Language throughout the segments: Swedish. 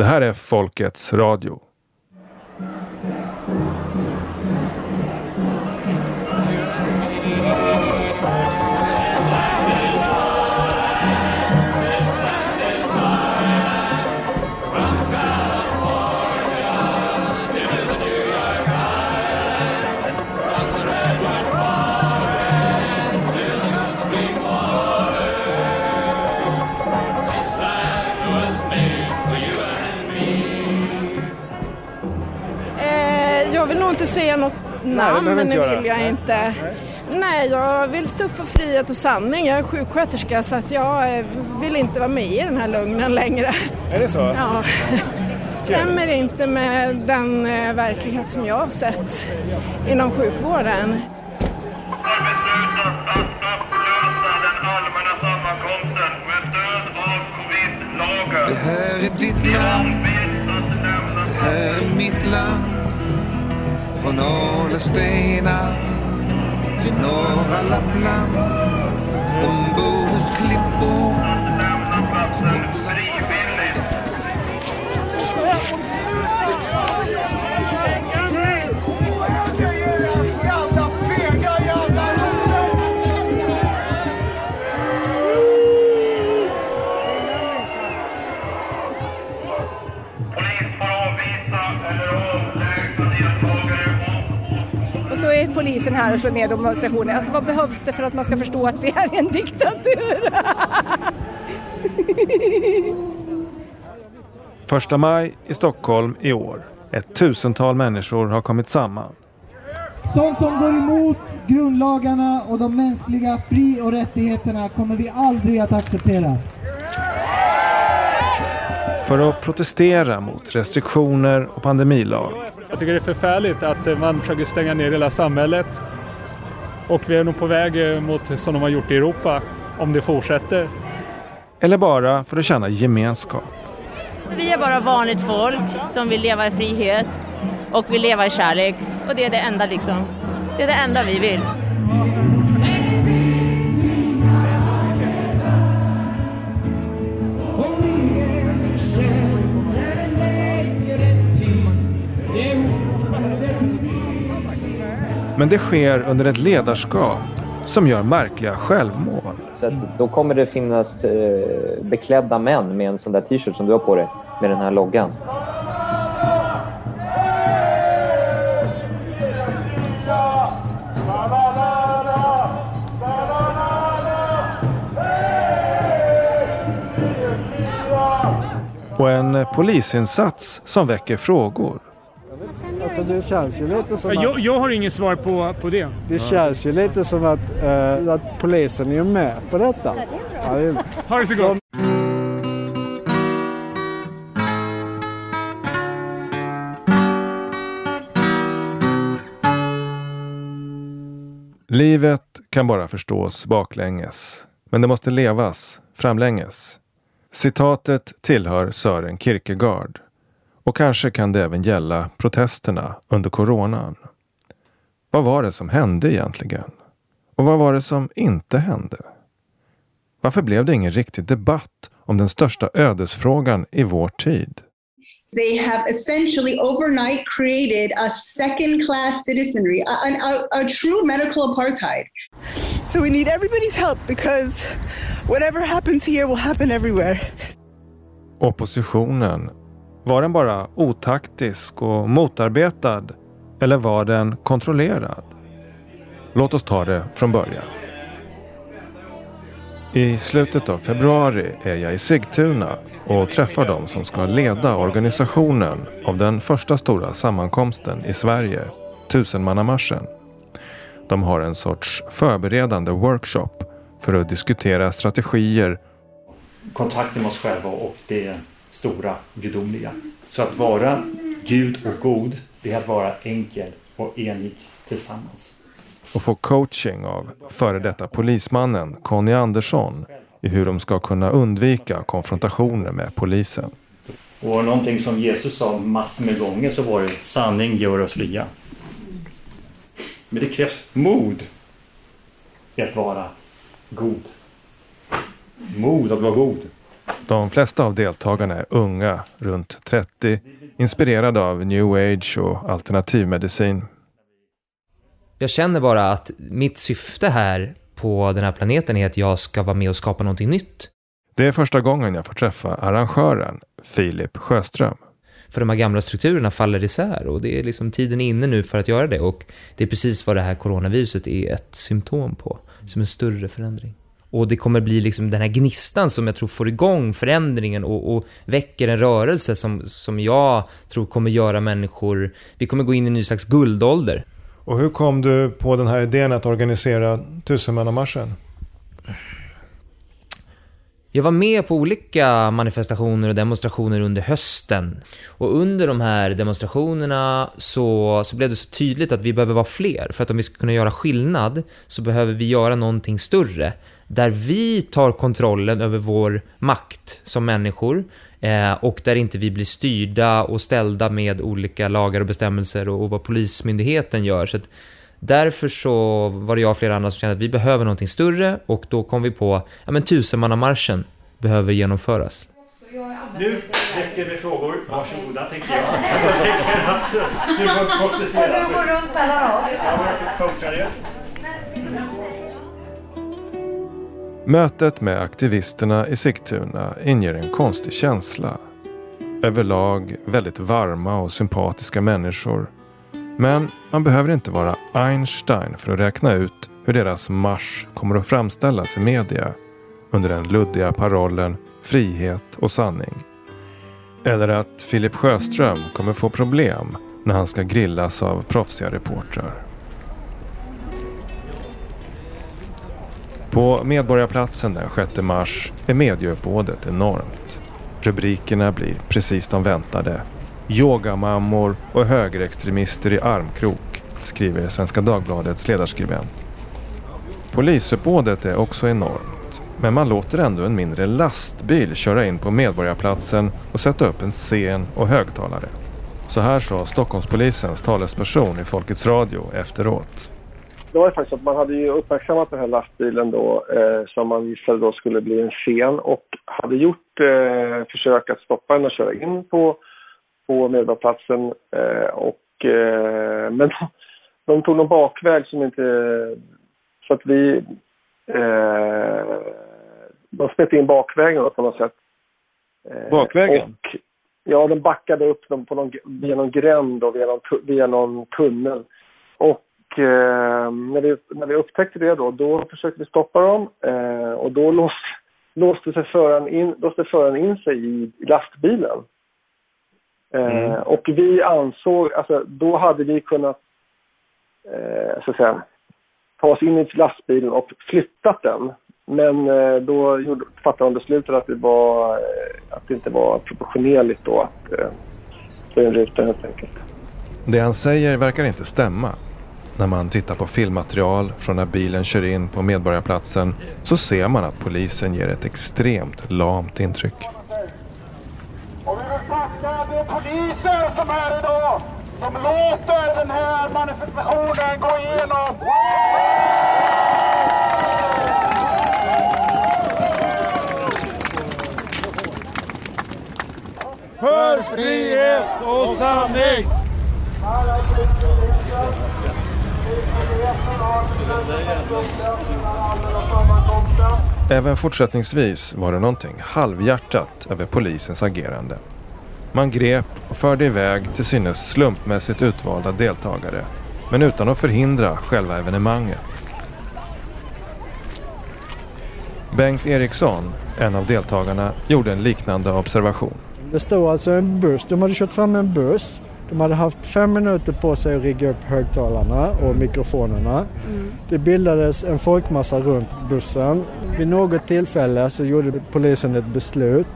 Det här är Folkets Radio. Säga något namn, behöver men det vill jag inte. Nej, jag vill stå upp för frihet och sanning. Jag är sjuksköterska så att jag eh, vill inte vara med i den här lögnen längre. Är det så? Ja. Stämmer inte med den eh, verklighet som jag har sett inom sjukvården. Det här är ditt land, det här är mitt land. Från Alestena till norra Lappland. Från Bohusklippor lämna polisen här och slår ner demonstrationer. Alltså vad behövs det för att man ska förstå att vi är en diktatur? Första maj i Stockholm i år. Ett tusental människor har kommit samman. Sånt som går emot grundlagarna och de mänskliga fri och rättigheterna kommer vi aldrig att acceptera. För att protestera mot restriktioner och pandemilag. Jag tycker det är förfärligt att eh, man försöker stänga ner hela samhället. Och vi är nog på väg eh, mot som de har gjort i Europa, om det fortsätter. Eller bara för att känna gemenskap. Vi är bara vanligt folk som vill leva i frihet och vill leva i kärlek. Och det är det enda liksom. Det är det enda vi vill. Men det sker under ett ledarskap som gör märkliga självmål. Så då kommer det finnas eh, beklädda män med en sån där t-shirt som du har på dig med den här loggan. Och en polisinsats som väcker frågor. Alltså det känns ju lite som att, Jag, jag har ingen svar på, på det. det känns ju lite som att, eh, att polisen är ju med på detta. Ja, det är, Ha det så gott! Livet kan bara förstås baklänges. Men det måste levas framlänges. Citatet tillhör Sören Kierkegaard. Och kanske kan det även gälla protesterna under coronan. Vad var det som hände egentligen? Och vad var det som inte hände? Varför blev det ingen riktig debatt om den största ödesfrågan i vår tid? They have essentially overnight created a second class citizenry, a, a, a true medical apartheid. So we need everybody's help because whatever happens here will happen everywhere. Oppositionen, var den bara otaktisk och motarbetad eller var den kontrollerad? Låt oss ta det från början. I slutet av februari är jag i Sigtuna och träffar de som ska leda organisationen av den första stora sammankomsten i Sverige, tusenmannamarschen. De har en sorts förberedande workshop för att diskutera strategier kontakten med oss själva och det stora gudomliga. Så att vara Gud och god, det är att vara enkel och enig tillsammans. och få coaching av före detta polismannen Conny Andersson i hur de ska kunna undvika konfrontationer med polisen. Och någonting som Jesus sa massor med gånger så var det sanning gör oss fria. Men det krävs mod i att vara god. Mod att vara god. De flesta av deltagarna är unga, runt 30, inspirerade av new age och alternativmedicin. Jag känner bara att mitt syfte här på den här planeten är att jag ska vara med och skapa någonting nytt. Det är första gången jag får träffa arrangören, Filip Sjöström. För de här gamla strukturerna faller isär och det är liksom tiden inne nu för att göra det och det är precis vad det här coronaviruset är ett symptom på, som en större förändring. Och det kommer bli liksom den här gnistan som jag tror får igång förändringen och, och väcker en rörelse som, som jag tror kommer göra människor, vi kommer gå in i en ny slags guldålder. Och hur kom du på den här idén att organisera tusenmannamarschen? Jag var med på olika manifestationer och demonstrationer under hösten. Och under de här demonstrationerna så, så blev det så tydligt att vi behöver vara fler. För att om vi ska kunna göra skillnad så behöver vi göra någonting större. Där vi tar kontrollen över vår makt som människor eh, och där inte vi blir styrda och ställda med olika lagar och bestämmelser och, och vad Polismyndigheten gör. Så att, Därför så var det jag och flera andra som kände att vi behöver någonting större och då kom vi på ja men tusenmannamarschen behöver genomföras. Nu räcker med frågor. Varsågoda, tänker jag. jag tänker att du får komplicera. Och du går runt mellan oss. Ja, jag coachar er. Mötet med aktivisterna i Sigtuna inger en konstig känsla. Överlag väldigt varma och sympatiska människor. Men man behöver inte vara Einstein för att räkna ut hur deras marsch kommer att framställas i media under den luddiga parollen frihet och sanning. Eller att Filip Sjöström kommer få problem när han ska grillas av proffsiga reportrar. På Medborgarplatsen den 6 mars är medieuppbådet enormt. Rubrikerna blir precis de väntade. Yogamammor och högerextremister i armkrok, skriver Svenska Dagbladets ledarskribent. Polisuppbådet är också enormt. Men man låter ändå en mindre lastbil köra in på Medborgarplatsen och sätta upp en scen och högtalare. Så här sa Stockholmspolisens talesperson i Folkets Radio efteråt. Det var ju faktiskt att man hade ju uppmärksammat den här lastbilen då eh, som man gissade då skulle bli en scen och hade gjort eh, försök att stoppa den och köra in på, på Medborgarplatsen. Eh, och, eh, men de, de tog någon bakväg som inte... Så att vi... Eh, de smet in bakvägen då på något sätt. Eh, Bakvägen? Och, ja, de backade upp dem på någon, via någon gränd och via någon, via någon tunnel. Och eh, när, vi, när vi upptäckte det då, då försökte vi stoppa dem eh, och då låste, låste, sig föraren in, låste föraren in sig i, i lastbilen. Eh, Mm. Och vi ansåg, alltså då hade vi kunnat, eh, så att säga, ta oss in i lastbilen och flyttat den. Men eh, då gjorde, fattade de beslutet att det, var, eh, att det inte var proportionerligt då att slå in rutan helt enkelt. Det han säger verkar inte stämma. När man tittar på filmmaterial från när bilen kör in på Medborgarplatsen så ser man att polisen ger ett extremt lamt intryck. Och vi vill tacka de poliser som är idag, som låter den här manifestationen gå igenom. För frihet och sanning! Även fortsättningsvis var det någonting halvhjärtat över polisens agerande. Man grep och förde iväg till synes slumpmässigt utvalda deltagare men utan att förhindra själva evenemanget. Bengt Eriksson, en av deltagarna, gjorde en liknande observation. Det stod alltså en buss. De hade kört fram en buss. De hade haft fem minuter på sig att rigga upp högtalarna och mikrofonerna. Det bildades en folkmassa runt bussen. Vid något tillfälle så gjorde polisen ett beslut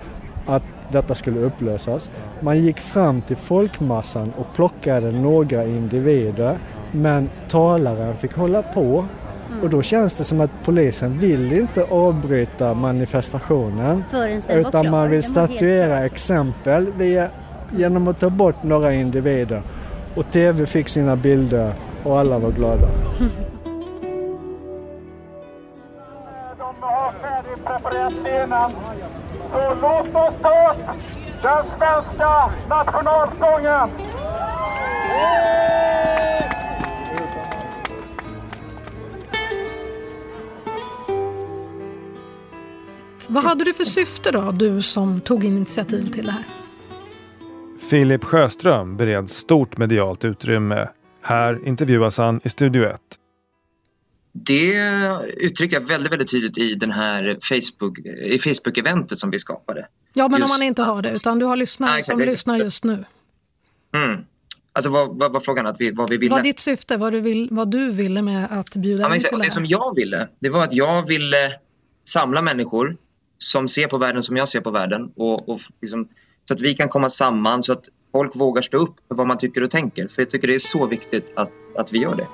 att detta skulle upplösas. Man gick fram till folkmassan och plockade några individer men talaren fick hålla på. Och då känns det som att polisen vill inte avbryta manifestationen utan man vill statuera exempel via, genom att ta bort några individer. Och TV fick sina bilder och alla var glada. De har färdigpreparerat scenen. Så låt oss ta upp den svenska nationalsången. Vad hade du för syfte då, du som tog initiativ till det här? Filip Sjöström bereds stort medialt utrymme. Här intervjuas han i Studio 1. Det uttrycker jag väldigt, väldigt tydligt i den här Facebook, i Facebook-eventet som vi skapade. Ja, men Just om man inte har det, utan du har lyssnare Nej, som lyssnar just nu. Mm. Alltså vad, vad var frågan? Att vi, vad vi ville? Vad ditt syfte, vad du, vill, vad du ville med att bjuda Ja, men in till det det som här. jag ville, det var att jag ville samla människor som ser på världen som jag ser på världen. Och, och liksom, så att vi kan komma samman så att folk vågar stå upp för vad man tycker och tänker. För jag tycker det är så viktigt att, att vi gör det.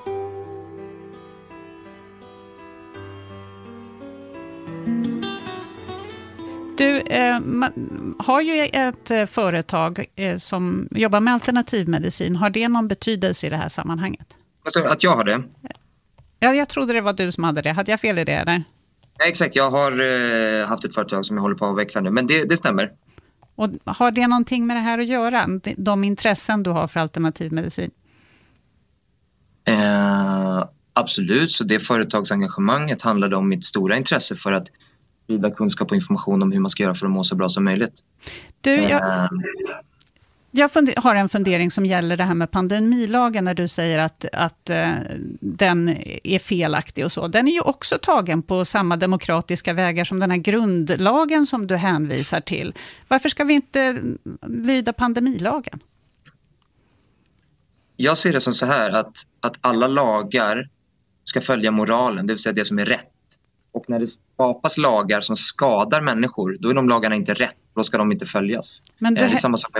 Du eh, har ju ett eh, företag eh, som jobbar med alternativmedicin. Har det någon betydelse i det här sammanhanget? Alltså, att jag har det? Ja, jag trodde det var du som hade det. Hade jag fel i det? Eller? Ja, exakt, jag har eh, haft ett företag som jag håller på att avveckla nu. Men det, det stämmer. Och har det någonting med det här att göra? De- intressen du har för alternativmedicin? Eh, absolut, så det företagsengagemanget handlade om mitt stora intresse för att sprida kunskap och information om hur man ska göra för att må så bra som möjligt. Du, jag, Eh, jag har en fundering som gäller det här med pandemilagen, när du säger att, att eh, den är felaktig och så. Den är ju också tagen på samma demokratiska vägar som den här grundlagen som du hänvisar till. Varför ska vi inte lyda pandemilagen? Jag ser det som så här att, att alla lagar ska följa moralen, det vill säga det som är rätt. Och när det skapas lagar som skadar människor, då är de lagarna inte rätt. Då ska de inte följas. Men du Eh, det är samma sak.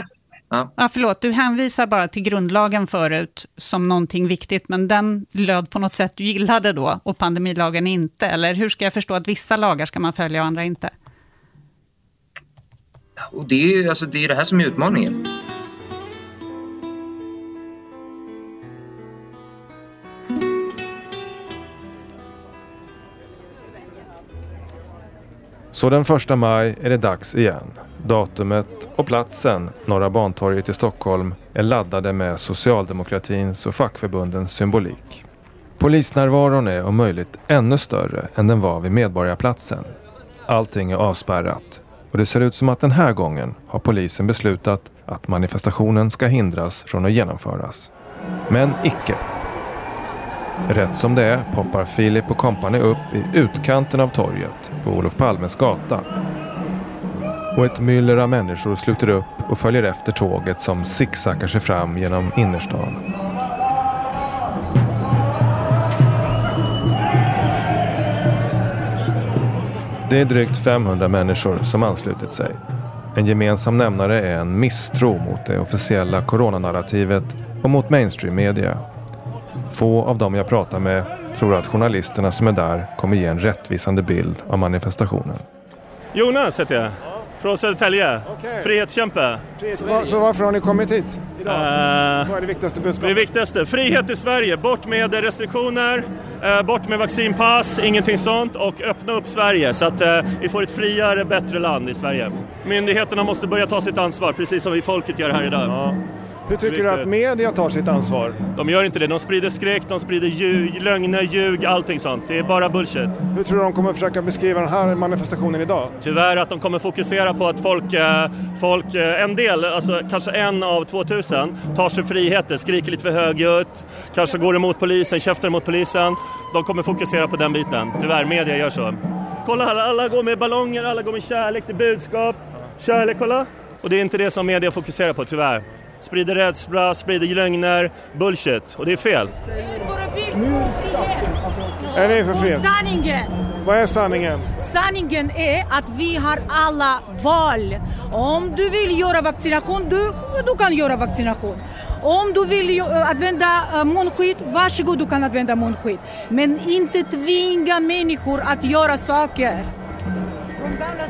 Ja. Ja, förlåt, du hänvisar bara till grundlagen förut som någonting viktigt, men den löd på något sätt du gillade då och pandemilagen inte. Eller hur ska jag förstå att vissa lagar ska man följa och andra inte? Och det är ju alltså, det, är det här som är utmaningen. Så den första maj är det dags igen. Datumet och platsen, Norra Bantorget i Stockholm, är laddade med socialdemokratins och fackförbundens symbolik. Polisnärvaron är om möjligt ännu större än den var vid Medborgarplatsen. Allting är avspärrat och det ser ut som att den här gången har polisen beslutat att manifestationen ska hindras från att genomföras. Men icke. Rätt som det är poppar Filip och kompani upp i utkanten av torget på Olof Palmes gata. Och ett myller av människor sluter upp och följer efter tåget som zigzaggar sig fram genom innerstan. Det är drygt 500 människor som anslutit sig. En gemensam nämnare är en misstro mot det officiella coronanarrativet och mot mainstream-media. Få av dem jag pratar med tror att journalisterna som är där kommer ge en rättvisande bild av manifestationen. Jonas heter jag. Från Södertälje. Frihetskämpe. Så, så varför har ni kommit hit idag? Eh, Vad är det viktigaste Det budskapet? viktigaste, frihet i Sverige. Bort med restriktioner, eh, bort med vaccinpass, ingenting sånt och öppna upp Sverige så att eh, vi får ett friare, bättre land i Sverige. Myndigheterna måste börja ta sitt ansvar, precis som vi folket gör här idag. Hur tycker du att media tar sitt ansvar? De gör inte det. De sprider skräck, de sprider ljug, lögner, ljug, allting sånt. Det är bara bullshit. Hur tror du de kommer försöka beskriva den här manifestationen idag? Tyvärr att de kommer fokusera på att folk, eh, folk eh, en del, alltså kanske en av 2000, tar sig friheter, skriker lite för högljutt, kanske går emot polisen, käftar emot polisen. De kommer fokusera på den biten. Tyvärr, media gör så. Kolla här, alla går med ballonger, alla går med kärlek till budskap. Kärlek, kolla! Och det är inte det som media fokuserar på, tyvärr. Sprider rädsla, sprider lögner, bullshit. Och det är fel. Är ni för frihet? Sanningen! Vad är sanningen? Sanningen är att vi har alla val. Om du vill göra vaccination, du, du kan göra vaccination. Om du vill ju- använda uh, munskydd, varsågod du kan använda munskydd. Men inte tvinga människor att göra saker.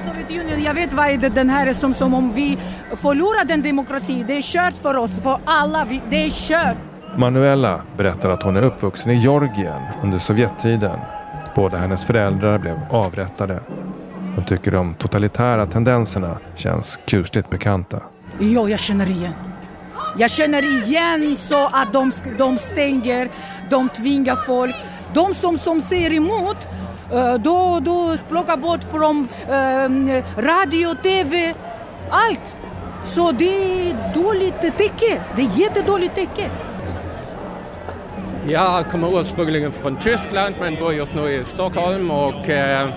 Sovjetunionen, jag vet vad är det den här är som, som om vi förlorar den demokrati. Det är kört för oss, för alla. Vi, det är kört. Manuela berättar att hon är uppvuxen i Georgien under Sovjettiden. Båda hennes föräldrar blev avrättade. Hon tycker de totalitära tendenserna känns kusligt bekanta. Jo, jag känner igen. Jag känner igen så att de, de stänger, de tvingar folk. De som, som säger emot, eh, då, då plockar bort från eh, radio, tv, allt. Så det är dåligt tecken. Det är jättedåligt tecken. Jag kommer ursprungligen från Tyskland men bor just nu i Stockholm och eh,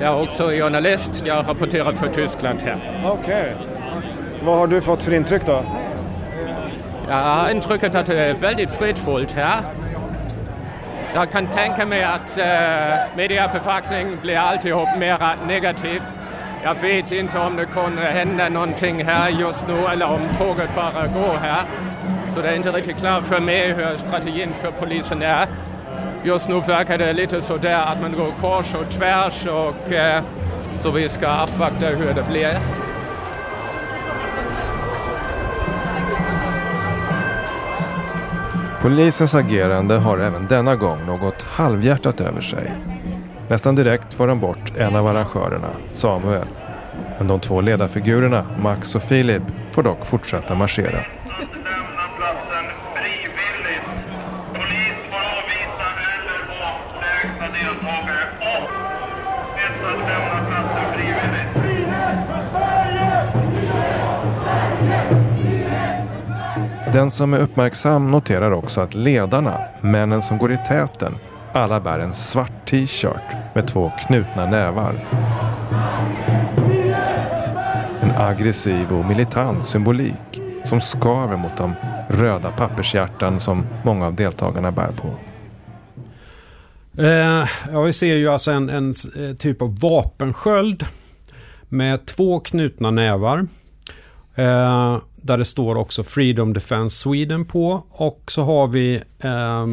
jag är också journalist. Jag rapporterar för Tyskland här. Okej. Vad har du fått för intryck då? Jag har intrycket att det är väldigt fridfullt här. Jag kan tänka mig att eh, mediebevakning blir alltihop mera negativ. Jag vet inte om det kommer hända någonting här just nu eller om tåget bara går här. Så det är inte riktigt klart för mig hur strategin för polisen är. Just nu verkar det lite sådär att man går kors och tvärs och eh, så vi ska avvakta hur det blir. Polisens agerande har även denna gång något halvhjärtat över sig. Nästan direkt får de bort en av arrangörerna, Samuel. Men de två ledarfigurerna, Max och Filip, får dock fortsätta marschera. Den som är uppmärksam noterar också att ledarna, männen som går i täten, alla bär en svart t-shirt med två knutna nävar. En aggressiv och militant symbolik som skaver mot de röda pappershjärtan som många av deltagarna bär på. Eh, ja, vi ser ju alltså en, en eh, typ av vapensköld med två knutna nävar. Eh, där det står också Freedom Defense Sweden på. Och så har vi eh,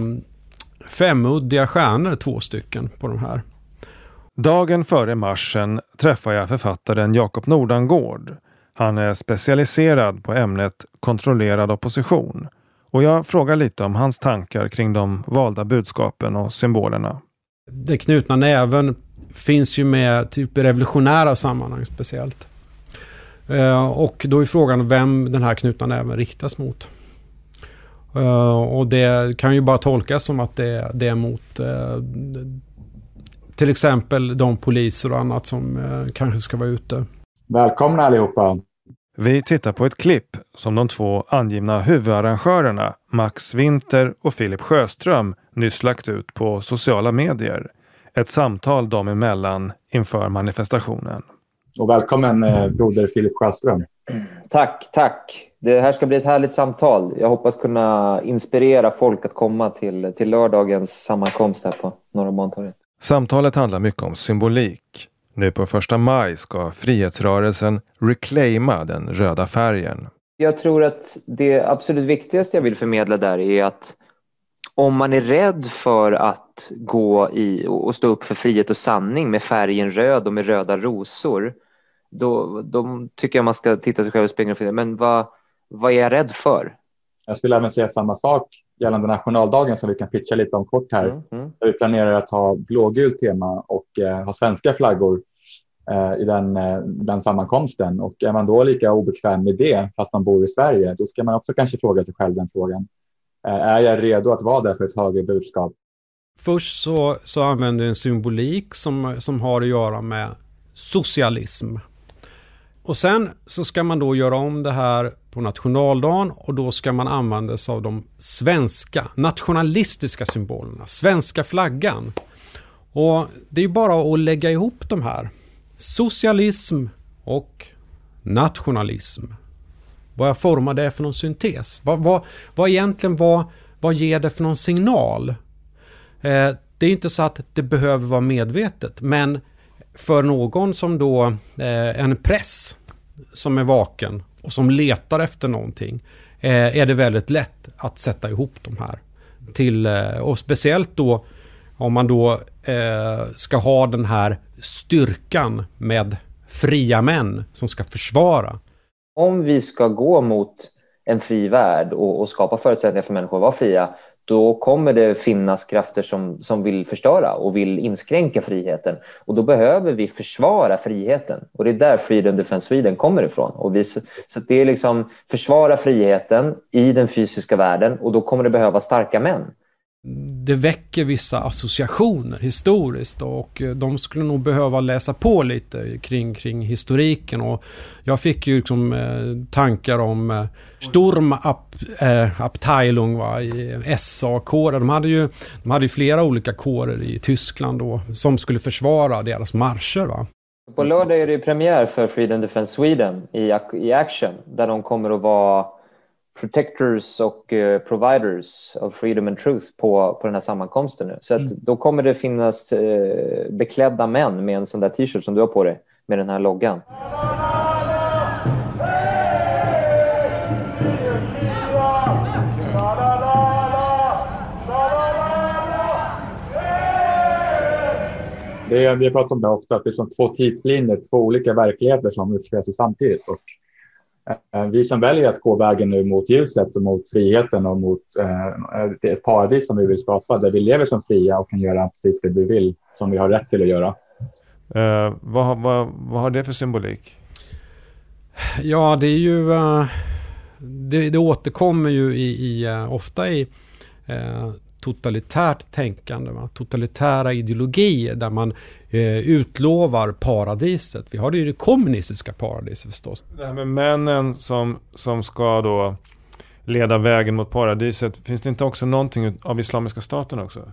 femuddiga stjärnor, två stycken på de här. Dagen före marschen träffar jag författaren Jakob Nordangård. Han är specialiserad på ämnet kontrollerad opposition. Och jag frågar lite om hans tankar kring de valda budskapen och symbolerna. Den knutna näven finns ju med typ i revolutionära sammanhang speciellt. Eh, och då är frågan vem den här knutna näven riktas mot. Eh, och det kan ju bara tolkas som att det, det är mot eh, till exempel de poliser och annat som kanske ska vara ute. Välkomna allihopa! Vi tittar på ett klipp som de två angivna huvudarrangörerna Max Winter och Filip Sjöström nyss lagt ut på sociala medier. Ett samtal dem emellan inför manifestationen. Och välkommen eh, broder Filip Sjöström. Tack, tack. Det här ska bli ett härligt samtal. Jag hoppas kunna inspirera folk att komma till, till lördagens sammankomst här på Norra Bantorget. Samtalet handlar mycket om symbolik. Nu på första maj ska frihetsrörelsen reclaima den röda färgen. Jag tror att det absolut viktigaste jag vill förmedla där är att om man är rädd för att gå i och stå upp för frihet och sanning med färgen röd och med röda rosor, då, då tycker jag man ska titta sig själv i spegeln och fundera, men vad, vad är jag rädd för? Jag skulle även säga samma sak gällande nationaldagen som vi kan pitcha lite om kort här. Mm, mm. Vi planerar att ha blågult tema och eh, ha svenska flaggor eh, i den, eh, den sammankomsten. Och är man då lika obekväm med det, fast man bor i Sverige, då ska man också kanske fråga sig själv den frågan. Eh, är jag redo att vara där för ett högre budskap? Först så, så använder en symbolik som, som har att göra med socialism. Och sen så ska man då göra om det här på nationaldagen och då ska man använda sig av de svenska nationalistiska symbolerna, svenska flaggan. Och det är bara att lägga ihop de här. Socialism och nationalism. Vad jag formar det för någon syntes? Vad, vad, vad egentligen vad, vad ger det för någon signal? Eh, det är inte så att det behöver vara medvetet, men för någon som då eh, en press som är vaken och som letar efter någonting eh, är det väldigt lätt att sätta ihop de här. Till, eh, och speciellt då om man då eh, ska ha den här styrkan med fria män som ska försvara. Om vi ska gå mot en fri värld och, och skapa förutsättningar för människor att vara fria, då kommer det finnas krafter som, som vill förstöra och vill inskränka friheten. Och då behöver vi försvara friheten. Och det är där Freedom Defense Sweden kommer ifrån. Och vi, så det är liksom försvara friheten i den fysiska världen och då kommer det behöva starka män det väcker vissa associationer historiskt och eh, de skulle nog behöva läsa på lite kring, kring historiken och jag fick ju liksom eh, tankar om eh, Sturmabteilung eh, i SA-kårer. De hade ju de hade ju flera olika kårer i Tyskland då som skulle försvara deras marscher va. På lördag är det premiär för Freedom Defense Sweden i, i Action där de kommer att vara protectors och uh, providers of freedom and truth på, på den här sammankomsten nu. Så att mm. då kommer det finnas uh, beklädda män med en sån där t-shirt som du har på dig med den här loggan. Det är, vi har pratat om det ofta, att det är som två tidslinjer, två olika verkligheter som utspelar sig samtidigt. Och Eh, vi som väljer att gå vägen nu mot ljuset och mot friheten och mot eh, ett paradis som vi vill skapa där vi lever som fria och kan göra precis det vi vill som vi har rätt till att göra. Uh, vad, vad, vad har det för symbolik? Ja, det är ju... Uh, det, det återkommer ju i, i uh, ofta i totalitärt tänkande, va? totalitära ideologier där man eh, utlovar paradiset. Vi har det ju det kommunistiska paradiset förstås. Det här med männen som, som ska då leda vägen mot paradiset. Finns det inte också någonting av Islamiska staten också?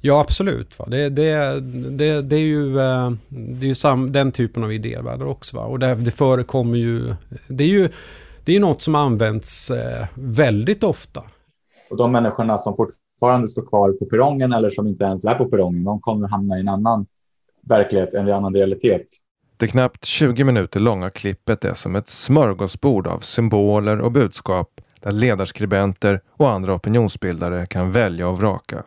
Ja, absolut. Va? Det, det, det, det är ju, eh, det är ju sam, den typen av idévärldar också. Va? Och det, det förekommer ju... Det är ju det är något som används eh, väldigt ofta. Och de människorna som fortfarande står kvar på perrongen eller som inte ens är på perrongen, de kommer hamna i en annan verklighet, en annan realitet. Det knappt 20 minuter långa klippet är som ett smörgåsbord av symboler och budskap där ledarskribenter och andra opinionsbildare kan välja och vraka.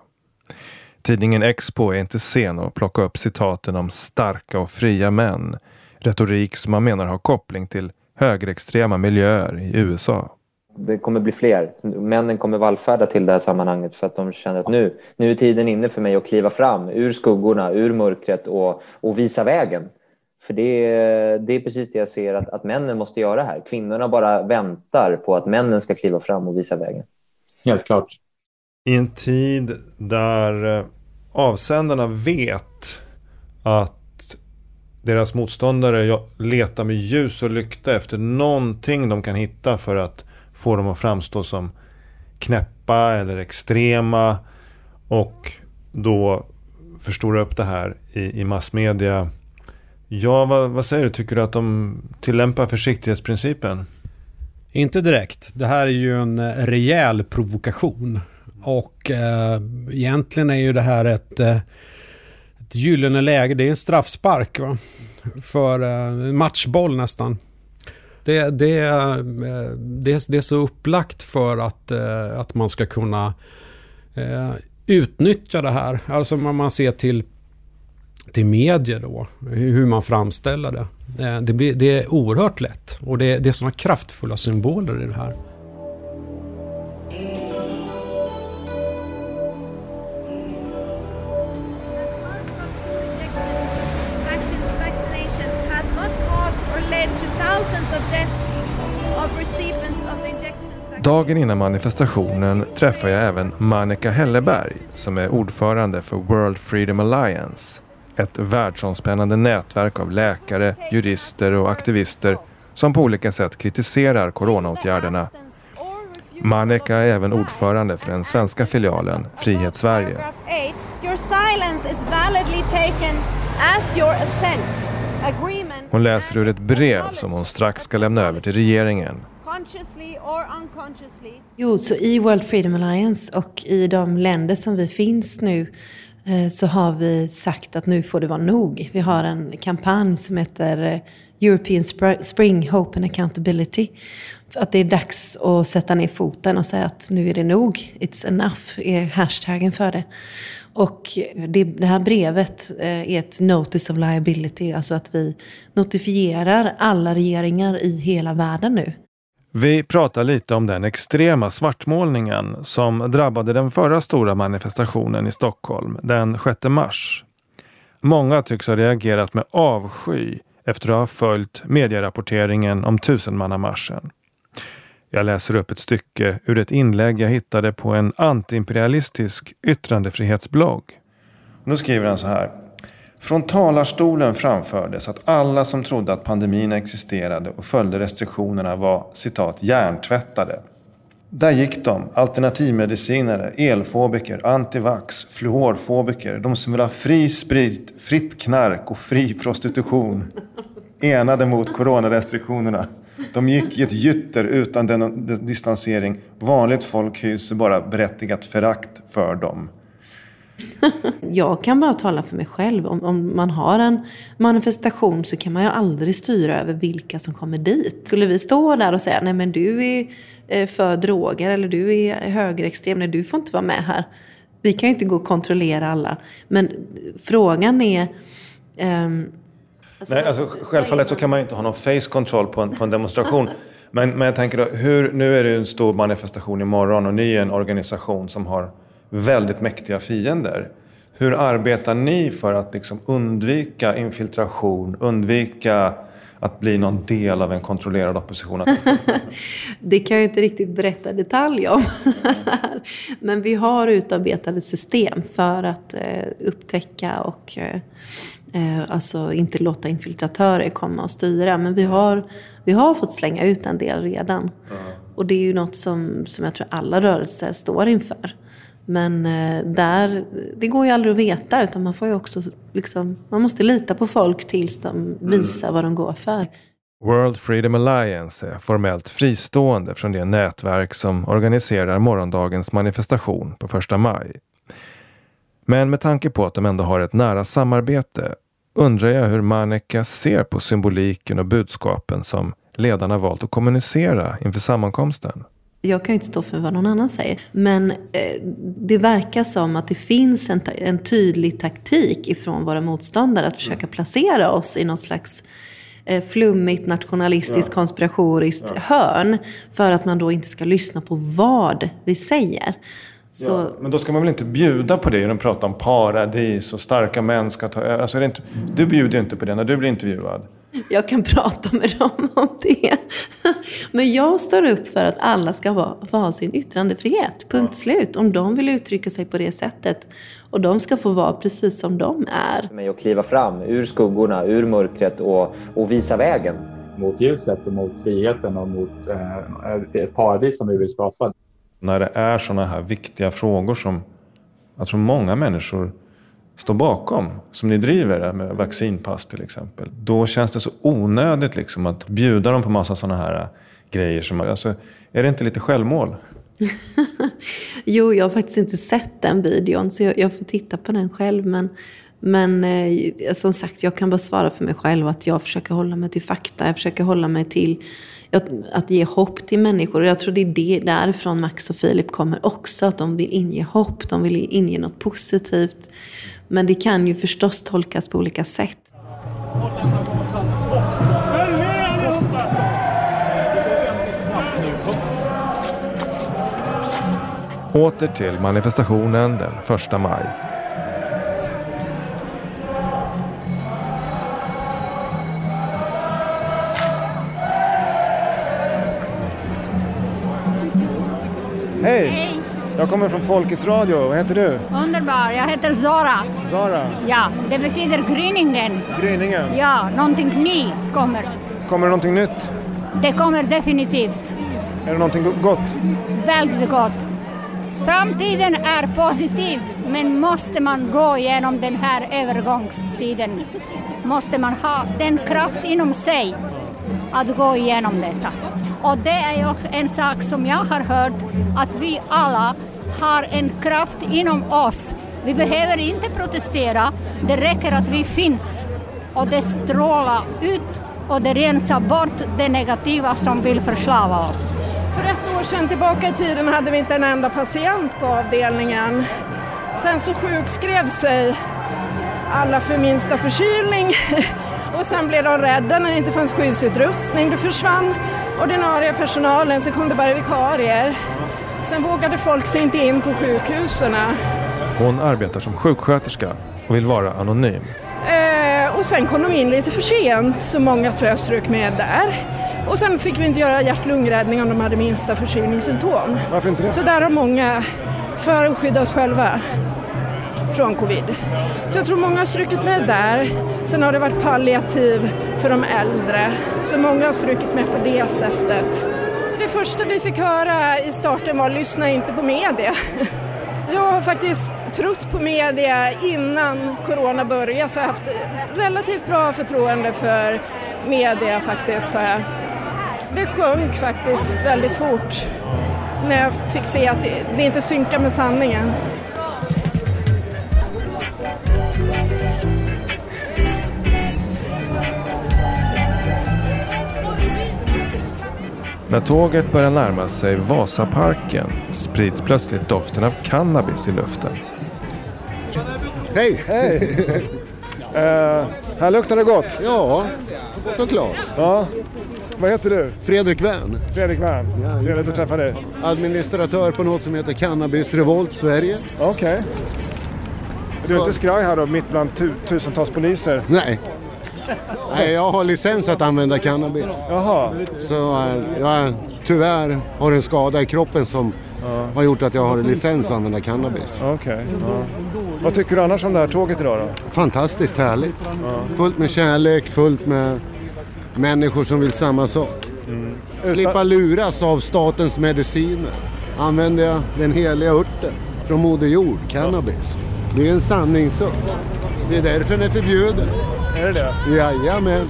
Tidningen Expo är inte sen att plocka upp citaten om starka och fria män, retorik som man menar har koppling till högerextrema miljöer i USA det kommer bli fler. Männen kommer vallfärda till det här sammanhanget för att de känner att nu, nu är tiden inne för mig att kliva fram ur skuggorna, ur mörkret och, och visa vägen. För det, det är precis det jag ser att, att männen måste göra här. Kvinnorna bara väntar på att männen ska kliva fram och visa vägen. Helt klart. I en tid där eh, avsändarna vet att deras motståndare letar med ljus och lykta efter någonting de kan hitta för att få dem att framstå som knäppa eller extrema och då förstora upp det här i, i massmedia. Ja, vad, vad säger du? Tycker du att de tillämpar försiktighetsprincipen? Inte direkt. Det här är ju en eh, rejäl provokation. Och eh, egentligen är ju det här ett, eh, ett gyllene läge. Det är en straffspark va? för eh, matchboll nästan. Det, det, eh, det, det är så upplagt för att, eh, att man ska kunna eh, utnyttja det här. Alltså om man ser till, till medier då, hur man framställer det. Det, blir, det är oerhört lätt och det, det är sådana kraftfulla symboler i det här. Dagen innan manifestationen träffar jag även Maneka Helleberg som är ordförande för World Freedom Alliance. Ett världsomspännande nätverk av läkare, jurister och aktivister som på olika sätt kritiserar coronaåtgärderna. Maneka är även ordförande för den svenska filialen Frihet Sverige. Hon läser ur ett brev som hon strax ska lämna över till regeringen Jo, så i World Freedom Alliance och i de länder som vi finns nu eh, så har vi sagt att nu får det vara nog. Vi har en kampanj som heter eh, European Spring Hope and Accountability. Att det är dags att sätta ner foten och säga att nu är det nog. It's enough är hashtaggen för det. Och eh, det, det, här brevet är ett notice of liability, alltså att vi notifierar alla regeringar i hela världen nu vi pratar lite om den extrema svartmålningen som drabbade den förra stora manifestationen i Stockholm den 6 mars. Många tycks ha reagerat med avsky efter att ha följt medierapporteringen om tusenmannamarschen. Jag läser upp ett stycke ur ett inlägg jag hittade på en antiimperialistisk yttrandefrihetsblogg. Nu skriver han så här. Från talarstolen framfördes att alla som trodde att pandemin existerade och följde restriktionerna var citat hjärntvättade. Där gick de, alternativmedicinare, elfobiker, antivax, fluorfobiker, de som vill ha fri sprit, fritt knark och fri prostitution. Enade mot coronarestriktionerna. De gick i ett gytter utan den distansering. Vanligt folk hyser bara berättigat förakt för dem. Jag kan bara tala för mig själv. Om, om, man har en manifestation så kan man ju aldrig styra över vilka som kommer dit. Skulle vi stå där och säga nej men du är eh, för droger eller du är högerextrem, nej du får inte vara med här. Vi kan ju inte gå och kontrollera alla. Men frågan är um, Alltså, Nej, alltså, självfallet så kan man inte ha någon face control på en, på en demonstration. men, men jag tänker då, hur, nu är det en stor manifestation imorgon och ni är en organisation som har väldigt mäktiga fiender. Hur arbetar ni för att liksom undvika infiltration, undvika att bli någon del av en kontrollerad opposition? det kan jag inte riktigt berätta detalj om. Men vi har utarbetade system för att eh, upptäcka och eh, eh, alltså inte låta infiltratörer komma och styra. Men vi har, vi har fått slänga ut en del redan. Och det är ju något som, som jag tror alla rörelser står inför. Men eh, där, det går ju aldrig att veta utan man får ju också liksom, man måste lita på folk tills de visar vad de går för. World Freedom Alliance är formellt fristående från det nätverk som organiserar morgondagens manifestation på första maj. Men med tanke på att de ändå har ett nära samarbete undrar jag hur Maneka ser på symboliken och budskapen som ledarna valt att kommunicera inför sammankomsten. Jag kan ju inte stå för vad någon annan säger. Men eh, det verkar som att det finns en, en tydlig taktik ifrån våra motståndare att försöka placera oss i någon slags eh, flummigt, nationalistiskt, ja. konspiratoriskt ja. hörn. För att man då inte ska lyssna på vad vi säger. Så... Ja, men då ska man väl inte bjuda på det när de pratar om paradis och starka män ska ta över. Alltså, inte... Du bjuder ju inte på det när du blir intervjuad. Jag kan prata med dem om det. Men jag står upp för att alla ska få ha sin yttrandefrihet. Punkt ja. slut. Om de vill uttrycka sig på det sättet. Och de ska få vara precis som de är. Med att kliva fram ur skuggorna, ur mörkret och, och visa vägen. Mot ljuset och mot friheten och mot eh, ett paradis som vi vill skapa. När det är sådana här viktiga frågor som jag tror många människor står bakom, som ni driver med vaccinpass till exempel. Då känns det så onödigt liksom att bjuda dem på massa sådana här äh, grejer. Som, alltså, är det inte lite självmål? jo, jag har faktiskt inte sett den videon så jag, jag får titta på den själv. Men, men eh, som sagt, jag kan bara svara för mig själv att jag försöker hålla mig till fakta. Jag försöker hålla mig till att, att ge hopp till människor. Och jag tror det är det därifrån Max och Filip kommer också. Att de vill inge hopp, de vill inge något positivt. Men det kan ju förstås tolkas på olika sätt. Åter till manifestationen den 1 maj. Hej! Jag kommer från Folkets Radio. Vad heter du? Underbar. Jag heter Zara. Zara? Ja, det betyder gryningen. Gryningen? Ja, någonting nytt kommer. Kommer det någonting nytt? Det kommer definitivt. Är det någonting gott? Väldigt gott. Framtiden är positiv, men måste man gå igenom den här övergångstiden måste man ha den kraft inom sig att gå igenom detta. Och det är ju en sak som jag har hört, att vi alla har en kraft inom oss. Vi behöver inte protestera, det räcker att vi finns. Och det strålar ut och det rensar bort det negativa som vill förslava oss. För ett år sedan tillbaka i tiden hade vi inte en enda patient på avdelningen. Sen så sjukskrev sig alla för minsta förkylning och sen blev de rädda när det inte fanns skyddsutrustning. Det försvann ordinarie personalen, sen kom det bara vikarier. Sen vågade folk sig inte in på sjukhusen. Hon arbetar som sjuksköterska och vill vara anonym. Eh, och sen kom de in lite för sent, så många tror jag strök med där. Och sen fick vi inte göra hjärt-lungräddning om de hade minsta förkylningssymptom. Varför inte det? Så där har många, för att skydda oss själva från covid. Så jag tror många har strukit med där. Sen har det varit palliativ för de äldre. Så många har strukit med på det sättet. Det första vi fick höra i starten var lyssna inte på media. Jag har faktiskt trott på media innan corona började så jag har haft relativt bra förtroende för media faktiskt. Så jag. Det sjönk faktiskt väldigt fort när jag fick se att det, det inte synkar med sanningen. När tåget börjar närma sig Vasaparken sprids plötsligt doften av cannabis i luften. Hej! Hej! Eh, här luktar det gott. Ja, såklart. Ja. Vad heter du? Fredrik Wern. Fredrik Wern. Trevligt att träffa dig. Administratör på något som heter Cannabis Revolt Sverige. Okej. Du är inte skraj här då, mitt bland tu- tusentals poliser? Nej. Nej, jag har licens att använda cannabis. Jaha. Så eh, jag tyvärr har en skada i kroppen som har gjort att jag har licens att använda cannabis. Okej. Ja. Vad tycker du annars om det här tåget idag då? Fantastiskt härligt. Fullt med kärlek, fullt med människor som vill samma sak. Slippa luras av statens mediciner. Använder jag den heliga örten från Moder Jord, cannabis. Det är en sanningsört. Det är därför den är förbjuden. Är det det? Jajamän.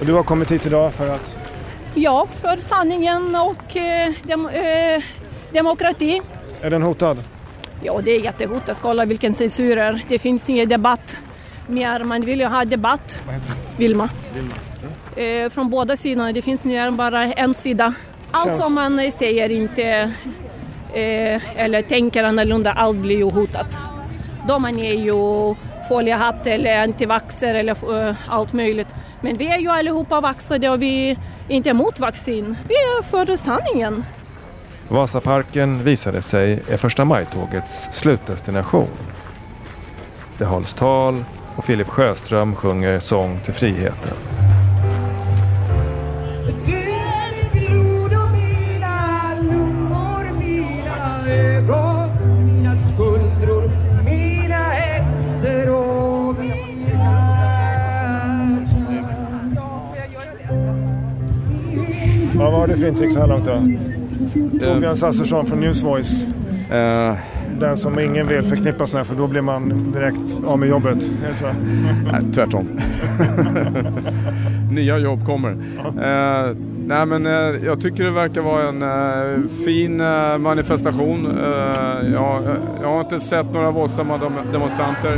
Och du har kommit hit idag för att... Ja, för sanningen och eh, dem, eh, demokrati. Är den hotad? Ja, det är jättehotat. Kolla vilken censur är. Det finns ingen debatt mer. Man vill ju ha debatt. Vilma. Eh, från båda sidorna. Det finns nu bara en sida. Allt som man eh, säger inte eh, eller tänker annorlunda, allt blir ju hotat. Då man är ju foliehatt eller antivaxxer eller eh, allt möjligt. Men vi är ju allihopa vaxade och vi är inte emot vaccin. Vi är för sanningen. Vasaparken visade sig är första maj-tågets slutdestination. Det hålls tal och Filip Sjöström sjunger sång till friheten. Ja, vad har du för intryck så här långt då? Torbjörn Sassersson från Newsvoice. Den som ingen vill förknippas med för då blir man direkt av med jobbet. Är det så? Nej, tvärtom. Nya jobb kommer. Eh, nej, men, eh, jag tycker det verkar vara en eh, fin eh, manifestation. Eh, jag, jag har inte sett några våldsamma dem- demonstranter.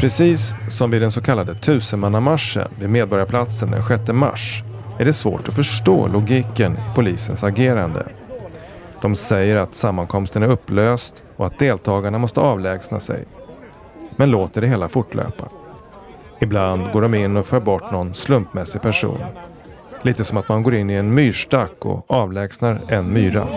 Precis som vid den så kallade tusenmannamarschen vid Medborgarplatsen den 6 mars är det svårt att förstå logiken i polisens agerande. De säger att sammankomsten är upplöst och att deltagarna måste avlägsna sig. Men låter det hela fortlöpa. Ibland går de in och för bort någon slumpmässig person. Lite som att man går in i en myrstack och avlägsnar en myra.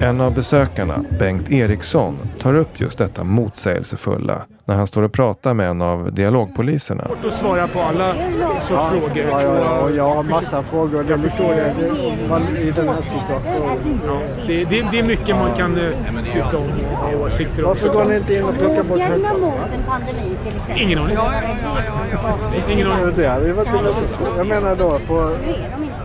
En av besökarna, Bengt Eriksson, tar upp just detta motsägelsefulla när han står och pratar med en av dialogpoliserna. Svårt att svara på alla sorts frågor. Ja, ja, ja, jag har massa frågor. Det förstår jag. Det, man, I den här situationen. Ja, det, det, det är mycket man kan uh, tycka om och åsikter om. Varför går ni inte in och plockar bort högtalarna? Ingen aning. Ingen aning. Jag menar då på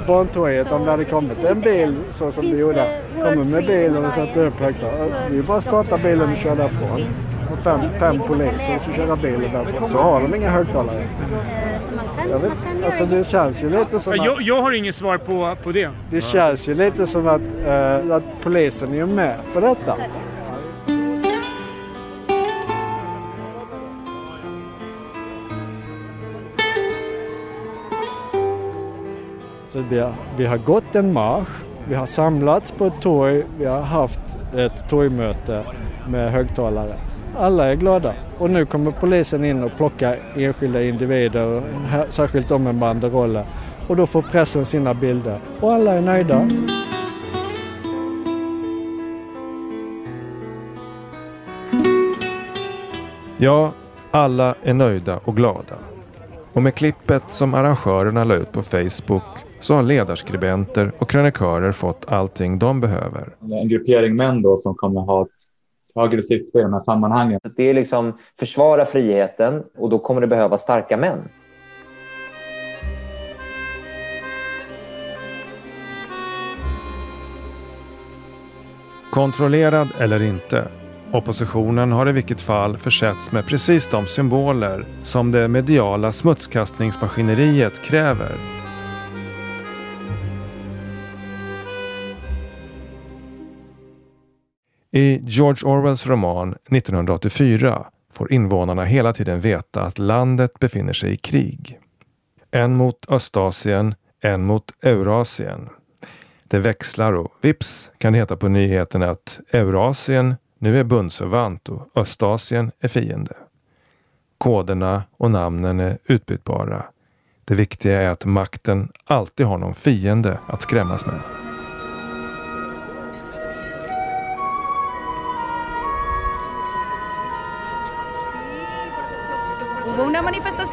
Barntorget om det hade kommit en bil så som det gjorde. Kommer med bilen och sätter upp högtalare. Det är ju bara att starta bilen och köra därifrån. Och fem, fem poliser som kör bilen därifrån. Så har de inga högtalare. Jag vet, alltså det känns ju lite som att... jag, jag har inget svar på, på det. Det känns ju lite som att, eh, att polisen är med på detta. Så vi har, vi har gått en marsch, vi har samlats på ett torg, vi har haft ett torgmöte med högtalare. Alla är glada och nu kommer polisen in och plockar enskilda individer, särskilt de med banderoller. Och då får pressen sina bilder och alla är nöjda. Ja, alla är nöjda och glada. Och med klippet som arrangörerna la ut på Facebook så har ledarskribenter och krönikörer fått allting de behöver. En gruppering män då som kommer ha ett högre syfte i de här sammanhangen. Det är liksom försvara friheten och då kommer det behöva starka män. Kontrollerad eller inte. Oppositionen har i vilket fall försetts med precis de symboler som det mediala smutskastningsmaskineriet kräver. I George Orwells roman 1984 får invånarna hela tiden veta att landet befinner sig i krig. En mot Östasien, en mot Eurasien. Det växlar och vips kan det heta på nyheterna att Eurasien nu är bundsförvant och Östasien är fiende. Koderna och namnen är utbytbara. Det viktiga är att makten alltid har någon fiende att skrämmas med.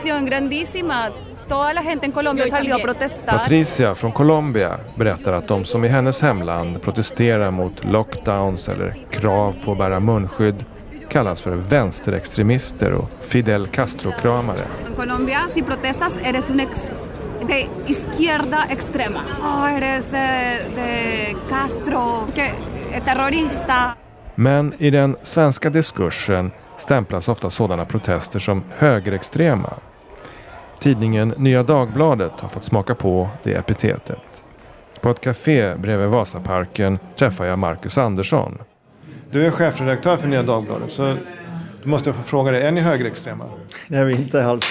Manifestación grandísima. Toda la gente en Colombia salió a protestar. Patricia från Colombia berättar att de som i hennes hemland protesterar mot lockdowns eller krav på att bära munskydd kallas för vänsterextremister och Fidel Castro-kramare. En Colombia, si protestas, eres un ex de izquierda extrema. Oh, eres de, de Castro, que är terrorista. Men i den svenska diskursen stämplas ofta sådana protester som högerextrema. Tidningen Nya Dagbladet har fått smaka på det epitetet. På ett café bredvid Vasaparken träffar jag Marcus Andersson. Du är chefredaktör för Nya Dagbladet så då måste jag få fråga dig, är ni högerextrema? Det är vi inte alls.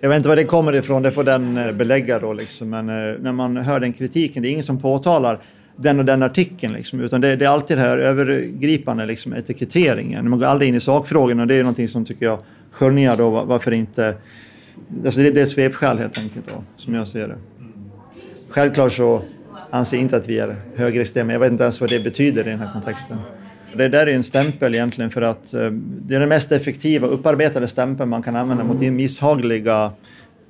Jag vet inte var det kommer ifrån, det får den eh, belägga då liksom. Men eh, när man hör den kritiken, det är ingen som påtalar den och den artikeln liksom, utan det, det är alltid det här övergripande liksom, etiketteringen. Man går aldrig in i sakfrågan och det är någonting som tycker jag skönjer då va- varför inte... Alltså det, det är svepskäl helt enkelt då, som jag ser det. Självklart så anser jag inte att vi är högerextrema. Jag vet inte ens vad det betyder i den här kontexten. Det där är en stämpel egentligen för att eh, det är den mest effektiva upparbetade stämpeln man kan använda mot misshagliga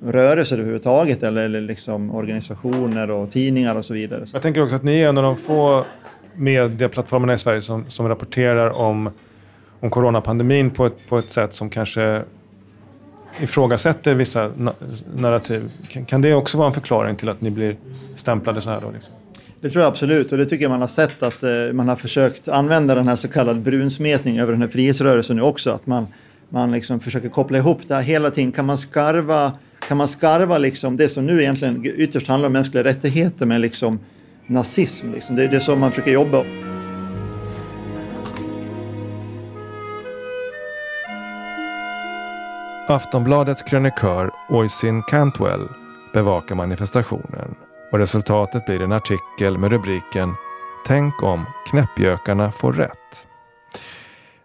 rörelser överhuvudtaget eller, eller liksom organisationer och tidningar och så vidare. Jag tänker också att ni är en av de få medieplattformarna i Sverige som, som rapporterar om, om coronapandemin på ett, på ett sätt som kanske ifrågasätter vissa na narrativ. Kan, kan det också vara en förklaring till att ni blir stämplade så här då? Liksom? Det tror jag absolut och det tycker jag man har sett att eh, man har försökt använda den här så kallade brunsmetning över den här frihetsrörelsen nu också. Att man, man liksom försöker koppla ihop det här hela tiden. Kan man skarva, kan man skarva liksom det som nu egentligen ytterst handlar om mänskliga rättigheter med liksom nazism? Liksom. Det, det är så man försöker jobba. Aftonbladets krönikör Oisin Cantwell bevakar manifestationen och resultatet blir en artikel med rubriken Tänk om knäppjökarna får rätt.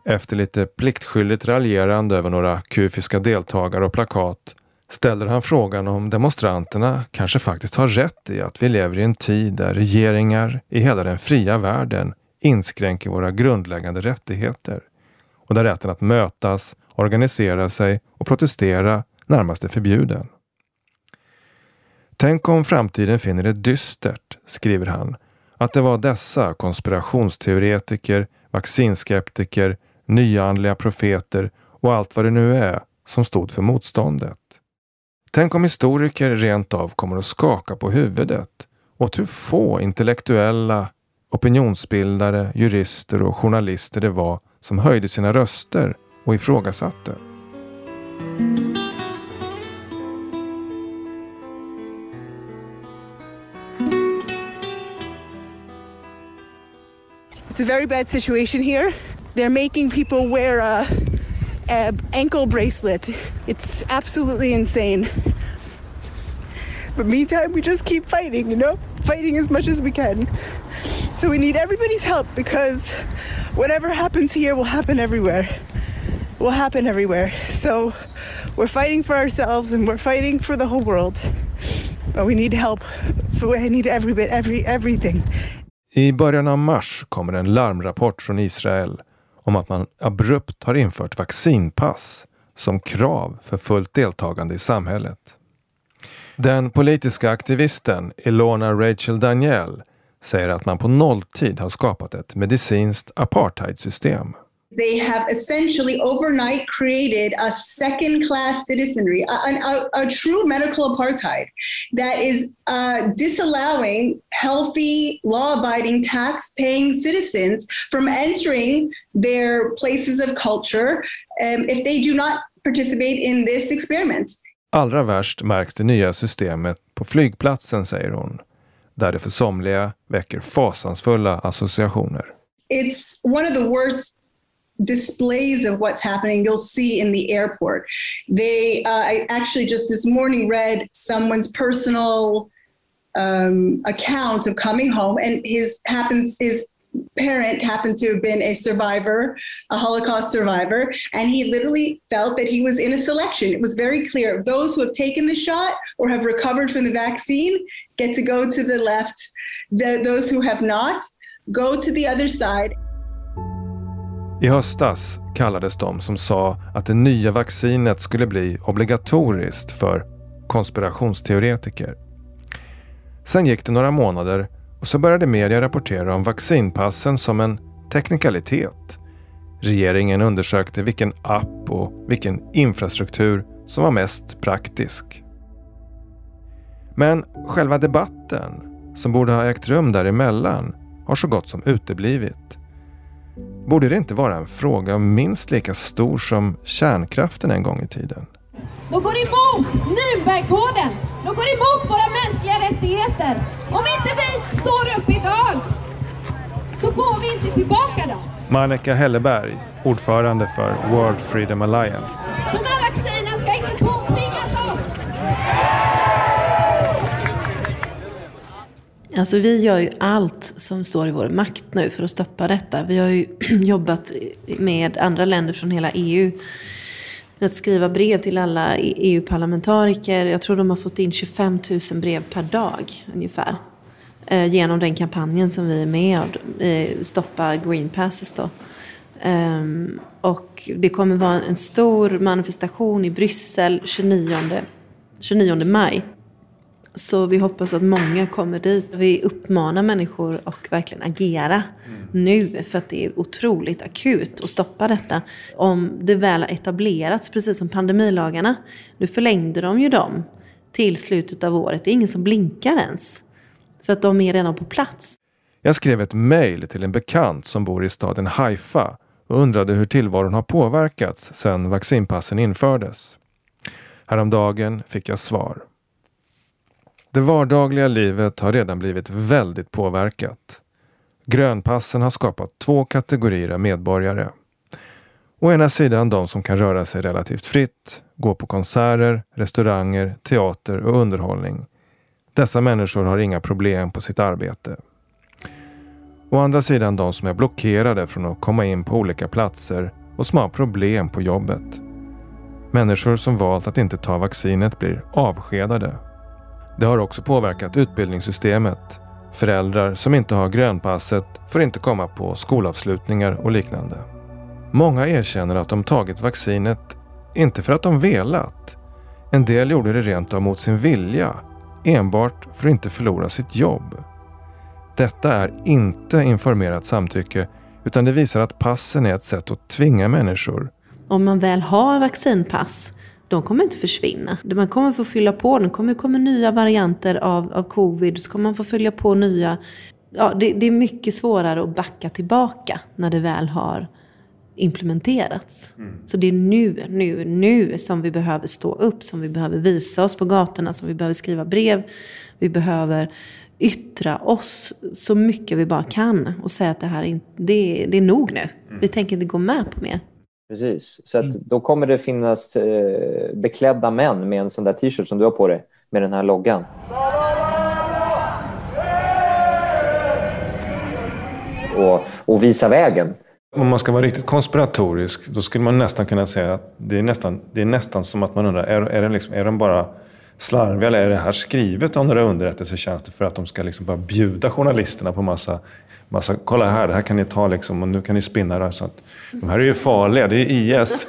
Efter lite pliktskyldigt raljerande över några kufiska deltagare och plakat ställer han frågan om demonstranterna kanske faktiskt har rätt i att vi lever i en tid där regeringar i hela den fria världen inskränker våra grundläggande rättigheter och där rätten att mötas, organisera sig och protestera närmast är förbjuden. Tänk om framtiden finner det dystert, skriver han, att det var dessa konspirationsteoretiker, vaccinskeptiker, nyandliga profeter och allt vad det nu är som stod för motståndet. Tänk om historiker rent av kommer att skaka på huvudet åt hur få intellektuella, opinionsbildare, jurister och journalister det var som höjde sina röster och ifrågasatte. It's a very bad situation here. They're making people wear a, a ankle bracelet. It's absolutely insane. But meantime, we just keep fighting, you know, fighting as much as we can. So we need everybody's help because whatever happens here will happen everywhere. Will happen everywhere. So we're fighting for ourselves and we're fighting for the whole world. But we need help. We need every bit, every everything. I början av mars kommer en larmrapport från Israel om att man abrupt har infört vaccinpass som krav för fullt deltagande i samhället. Den politiska aktivisten Ilona Rachel Daniel säger att man på nolltid har skapat ett medicinskt apartheidsystem. They have essentially overnight created a second class citizenry, a, a, a true medical apartheid that is uh, disallowing healthy, law abiding, tax paying citizens from entering their places of culture um, if they do not participate in this experiment. Allra värst märks det nya systemet på flygplatsen, säger hon, där det för somliga väcker fasansfulla associationer. It's one of the worst displays of what's happening you'll see in the airport. They, uh, I actually just this morning read someone's personal um, account of coming home, and his happens his parent happened to have been a survivor, a Holocaust survivor, and he literally felt that he was in a selection. It was very clear those who have taken the shot or have recovered from the vaccine get to go to the left. The, those who have not go to the other side. I höstas kallades de som sa att det nya vaccinet skulle bli obligatoriskt för konspirationsteoretiker. Sen gick det några månader och så började media rapportera om vaccinpassen som en teknikalitet. Regeringen undersökte vilken app och vilken infrastruktur som var mest praktisk. Men själva debatten, som borde ha ägt rum däremellan, har så gott som uteblivit. Borde det inte vara en fråga minst lika stor som kärnkraften en gång i tiden? De går emot Nürnbergkoden. De går emot våra mänskliga rättigheter. Om inte vi står upp idag så får vi inte tillbaka dem. Malika Helleberg, ordförande för World Freedom Alliance. Alltså vi gör ju allt som står i vår makt nu för att stoppa detta. Vi har ju jobbat med andra länder från hela EU med att skriva brev till alla e EU-parlamentariker. Jag tror de har fått in 25 000 brev per dag ungefär. Eh, genom den kampanjen som vi är med och eh, Stoppa Green Passes då. Ehm, och det kommer vara en stor manifestation i Bryssel 29, 29 maj. Så vi hoppas att många kommer dit. Vi uppmanar människor att verkligen agera mm. nu för att det är otroligt akut att stoppa detta. Om det väl har etablerats, precis som pandemilagarna. Nu förlängde de ju dem till slutet av året. Det är ingen som blinkar ens. För att de är redan på plats. Jag skrev ett mejl till en bekant som bor i staden Haifa och undrade hur tillvaron har påverkats sedan vaccinpassen infördes. Häromdagen fick jag svar. Det vardagliga livet har redan blivit väldigt påverkat. Grönpassen har skapat två kategorier av medborgare. Å ena sidan de som kan röra sig relativt fritt, gå på konserter, restauranger, teater och underhållning. Dessa människor har inga problem på sitt arbete. Å andra sidan de som är blockerade från att komma in på olika platser och som har problem på jobbet. Människor som valt att inte ta vaccinet blir avskedade det har också påverkat utbildningssystemet Föräldrar som inte har grönpasset får inte komma på skolavslutningar och liknande. Många erkänner att de tagit vaccinet inte för att de velat. En del gjorde det rent av mot sin vilja, enbart för att inte förlora sitt jobb. Detta är inte informerat samtycke utan det visar att passen är ett sätt att tvinga människor. Om man väl har vaccinpass, de kommer inte försvinna. Man kommer få fylla på, det kommer komma nya varianter av, av covid, så kommer man få fylla på nya. Ja, det, det är mycket svårare att backa tillbaka när det väl har implementerats. Mm. Så det är nu, nu, nu som vi behöver stå upp, som vi behöver visa oss på gatorna, som vi behöver skriva brev. Vi behöver yttra oss så mycket vi bara kan och säga att det här är, det, det är nog nu. Mm. Vi tänker inte gå med på mer. Precis, så mm. då kommer det finnas eh, beklädda män med en sån där t-shirt som du har på dig med den här loggan. Och, och visa vägen. Om man ska vara riktigt konspiratorisk, då skulle man nästan kunna säga att det är nästan, det är nästan som att man undrar, är, är, det liksom, är de bara slarviga eller är det här skrivet av några underrättelsetjänster för att de ska liksom bara bjuda journalisterna på massa, massa kolla här, det här kan ni ta liksom och nu kan ni spinna det. Så att, de här är ju farliga, det är IS.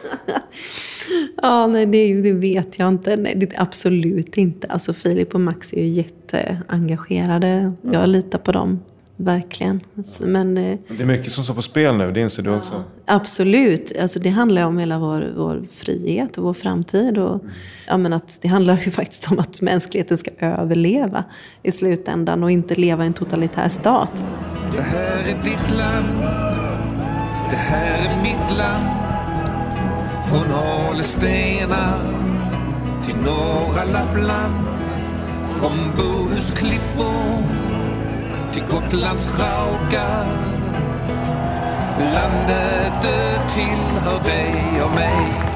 ja, nej det, det, vet jag inte. Nej, det, absolut inte. Alltså Filip och Max är ju jätteengagerade. Jag litar på dem. Verkligen. Men, eh, det är mycket som står på spel nu, det inser du också? Absolut. Alltså, det handlar om hela vår, vår frihet och vår framtid. Och, mm. ja, men att det handlar ju faktiskt om att mänskligheten ska överleva i slutändan och inte leva i en totalitär stat. Det här är ditt land. Det här är mitt land. Från Alestena till norra Lappland. Från Bohusklippor till Gotlands rauka, Landet det tillhör dig och mig.